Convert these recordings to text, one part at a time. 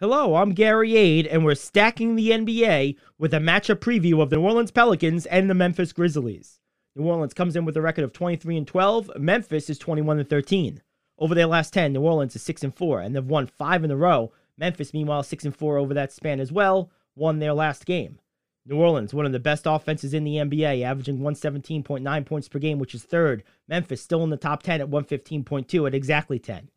Hello, I'm Gary Ade, and we're stacking the NBA with a matchup preview of the New Orleans Pelicans and the Memphis Grizzlies. New Orleans comes in with a record of 23 and 12. Memphis is 21 and 13. Over their last 10, New Orleans is 6 and 4, and they've won five in a row. Memphis, meanwhile, 6 and 4 over that span as well, won their last game. New Orleans, one of the best offenses in the NBA, averaging 117.9 points per game, which is third. Memphis, still in the top 10 at 115.2 at exactly 10.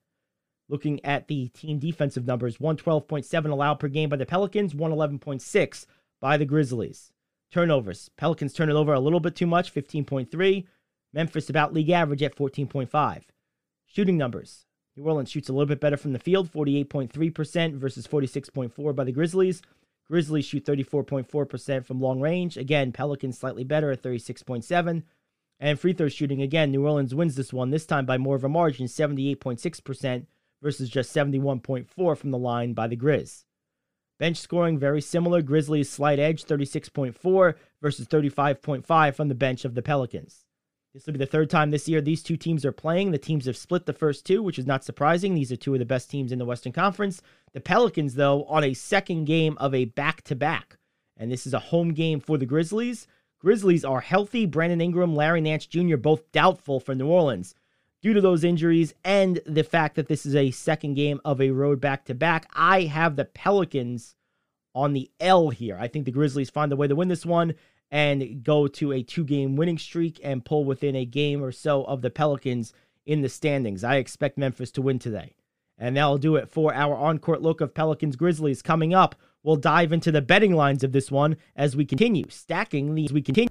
Looking at the team defensive numbers, 112.7 allowed per game by the Pelicans, 111.6 by the Grizzlies. Turnovers. Pelicans turn it over a little bit too much, 15.3. Memphis about league average at 14.5. Shooting numbers. New Orleans shoots a little bit better from the field, 48.3% versus 46.4 by the Grizzlies. Grizzlies shoot 34.4% from long range. Again, Pelicans slightly better at 36.7. And free throw shooting, again, New Orleans wins this one, this time by more of a margin, 78.6% versus just 71.4 from the line by the Grizz. Bench scoring very similar. Grizzlies slight edge 36.4 versus 35.5 from the bench of the Pelicans. This will be the third time this year these two teams are playing. The teams have split the first two, which is not surprising. These are two of the best teams in the Western Conference. The Pelicans, though, on a second game of a back to back. And this is a home game for the Grizzlies. Grizzlies are healthy. Brandon Ingram, Larry Nance Jr., both doubtful for New Orleans due to those injuries and the fact that this is a second game of a road back to back. I have the Pelicans on the L here. I think the Grizzlies find a way to win this one and go to a two game winning streak and pull within a game or so of the Pelicans in the standings. I expect Memphis to win today. And that'll do it for our on court look of Pelicans Grizzlies. Coming up, we'll dive into the betting lines of this one as we continue stacking these. We continue.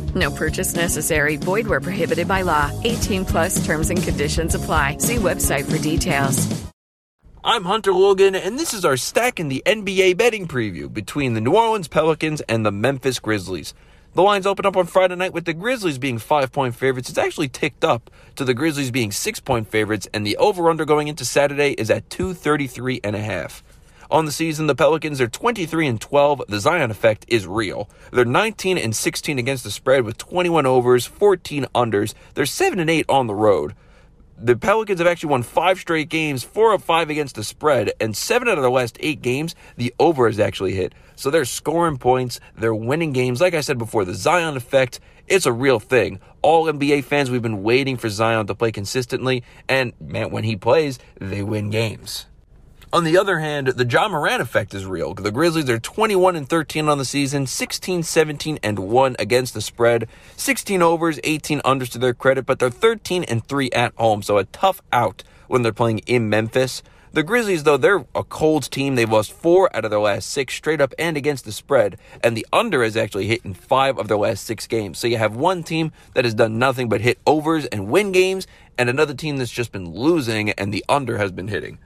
No purchase necessary. Void where prohibited by law. 18 plus terms and conditions apply. See website for details. I'm Hunter Logan, and this is our stack in the NBA betting preview between the New Orleans Pelicans and the Memphis Grizzlies. The lines opened up on Friday night with the Grizzlies being five point favorites. It's actually ticked up to the Grizzlies being six point favorites, and the over under going into Saturday is at 233 and a half. On the season, the Pelicans are 23 and 12. The Zion effect is real. They're 19 and 16 against the spread with 21 overs, 14 unders. They're 7 and 8 on the road. The Pelicans have actually won five straight games, four of five against the spread, and seven out of the last eight games, the over has actually hit. So they're scoring points, they're winning games. Like I said before, the Zion effect, it's a real thing. All NBA fans, we've been waiting for Zion to play consistently, and man, when he plays, they win games. On the other hand, the Ja Morant effect is real. The Grizzlies are 21 and 13 on the season, 16, 17 and 1 against the spread, 16 overs, 18 unders to their credit, but they're 13 and 3 at home, so a tough out when they're playing in Memphis. The Grizzlies, though, they're a cold team. They've lost four out of their last six straight up and against the spread, and the under has actually hit in five of their last six games. So you have one team that has done nothing but hit overs and win games, and another team that's just been losing, and the under has been hitting.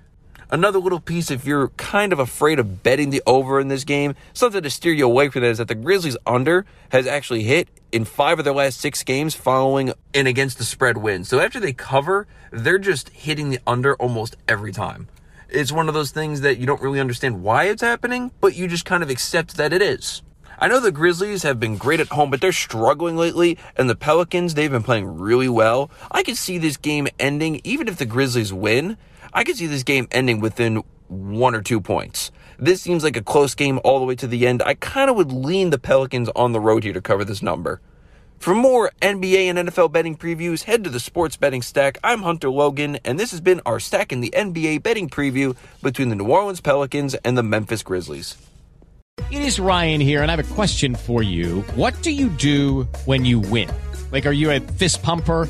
Another little piece, if you're kind of afraid of betting the over in this game, something to steer you away from that is that the Grizzlies under has actually hit in five of their last six games following an against the spread win. So after they cover, they're just hitting the under almost every time. It's one of those things that you don't really understand why it's happening, but you just kind of accept that it is. I know the Grizzlies have been great at home, but they're struggling lately, and the Pelicans, they've been playing really well. I could see this game ending, even if the Grizzlies win, I could see this game ending within one or two points. This seems like a close game all the way to the end. I kind of would lean the Pelicans on the road here to cover this number. For more NBA and NFL betting previews, head to the Sports Betting Stack. I'm Hunter Logan, and this has been our Stack in the NBA betting preview between the New Orleans Pelicans and the Memphis Grizzlies. It is Ryan here, and I have a question for you. What do you do when you win? Like, are you a fist pumper?